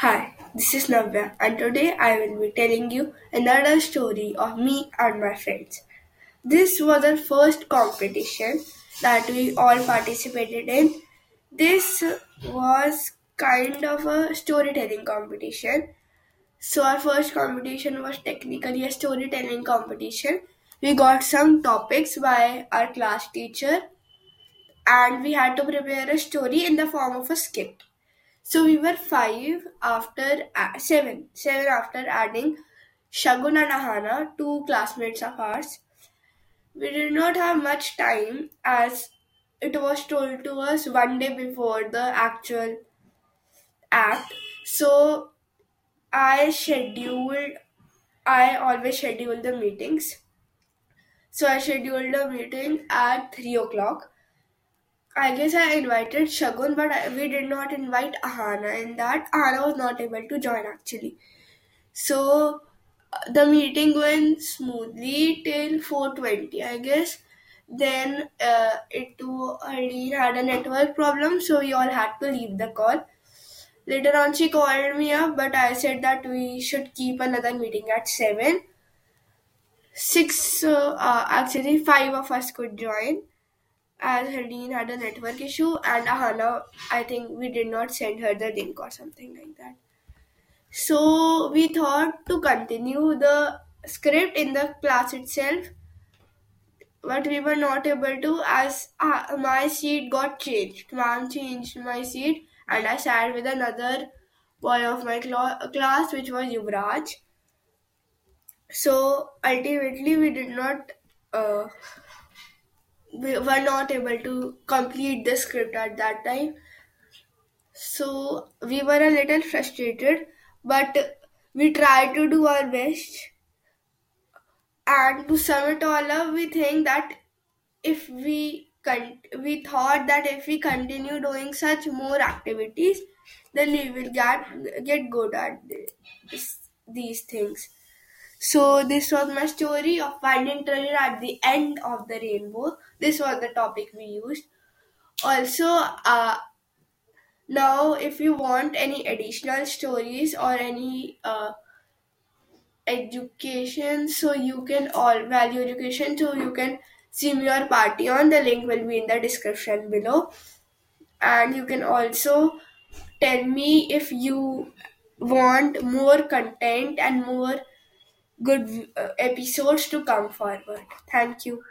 Hi, this is Navya, and today I will be telling you another story of me and my friends. This was our first competition that we all participated in. This was kind of a storytelling competition. So, our first competition was technically a storytelling competition. We got some topics by our class teacher, and we had to prepare a story in the form of a skit. So we were five after seven, seven after adding Shagun and Ahana, two classmates of ours. We did not have much time as it was told to us one day before the actual act. So I scheduled, I always schedule the meetings. So I scheduled a meeting at 3 o'clock. I guess I invited Shagun, but I, we did not invite Ahana in that. Ahana was not able to join actually. So uh, the meeting went smoothly till 4.20 I guess. Then uh, it too early had a network problem, so we all had to leave the call. Later on, she called me up, but I said that we should keep another meeting at 7. Six, uh, uh, actually, five of us could join as Hardeen had a network issue, and Ahana, I think we did not send her the link or something like that. So we thought to continue the script in the class itself, but we were not able to as uh, my seat got changed. Ma'am changed my seat, and I sat with another boy of my cl- class, which was Yuvraj. So ultimately, we did not. Uh, we were not able to complete the script at that time. So we were a little frustrated, but we tried to do our best. And to sum it all up, we think that if we con- we thought that if we continue doing such more activities, then we will get get good at this, these things. So this was my story of finding treasure at the end of the rainbow. This was the topic we used. Also, uh, now if you want any additional stories or any uh, education, so you can all value education, so you can see your Patreon. The link will be in the description below, and you can also tell me if you want more content and more good uh, episodes to come forward. Thank you.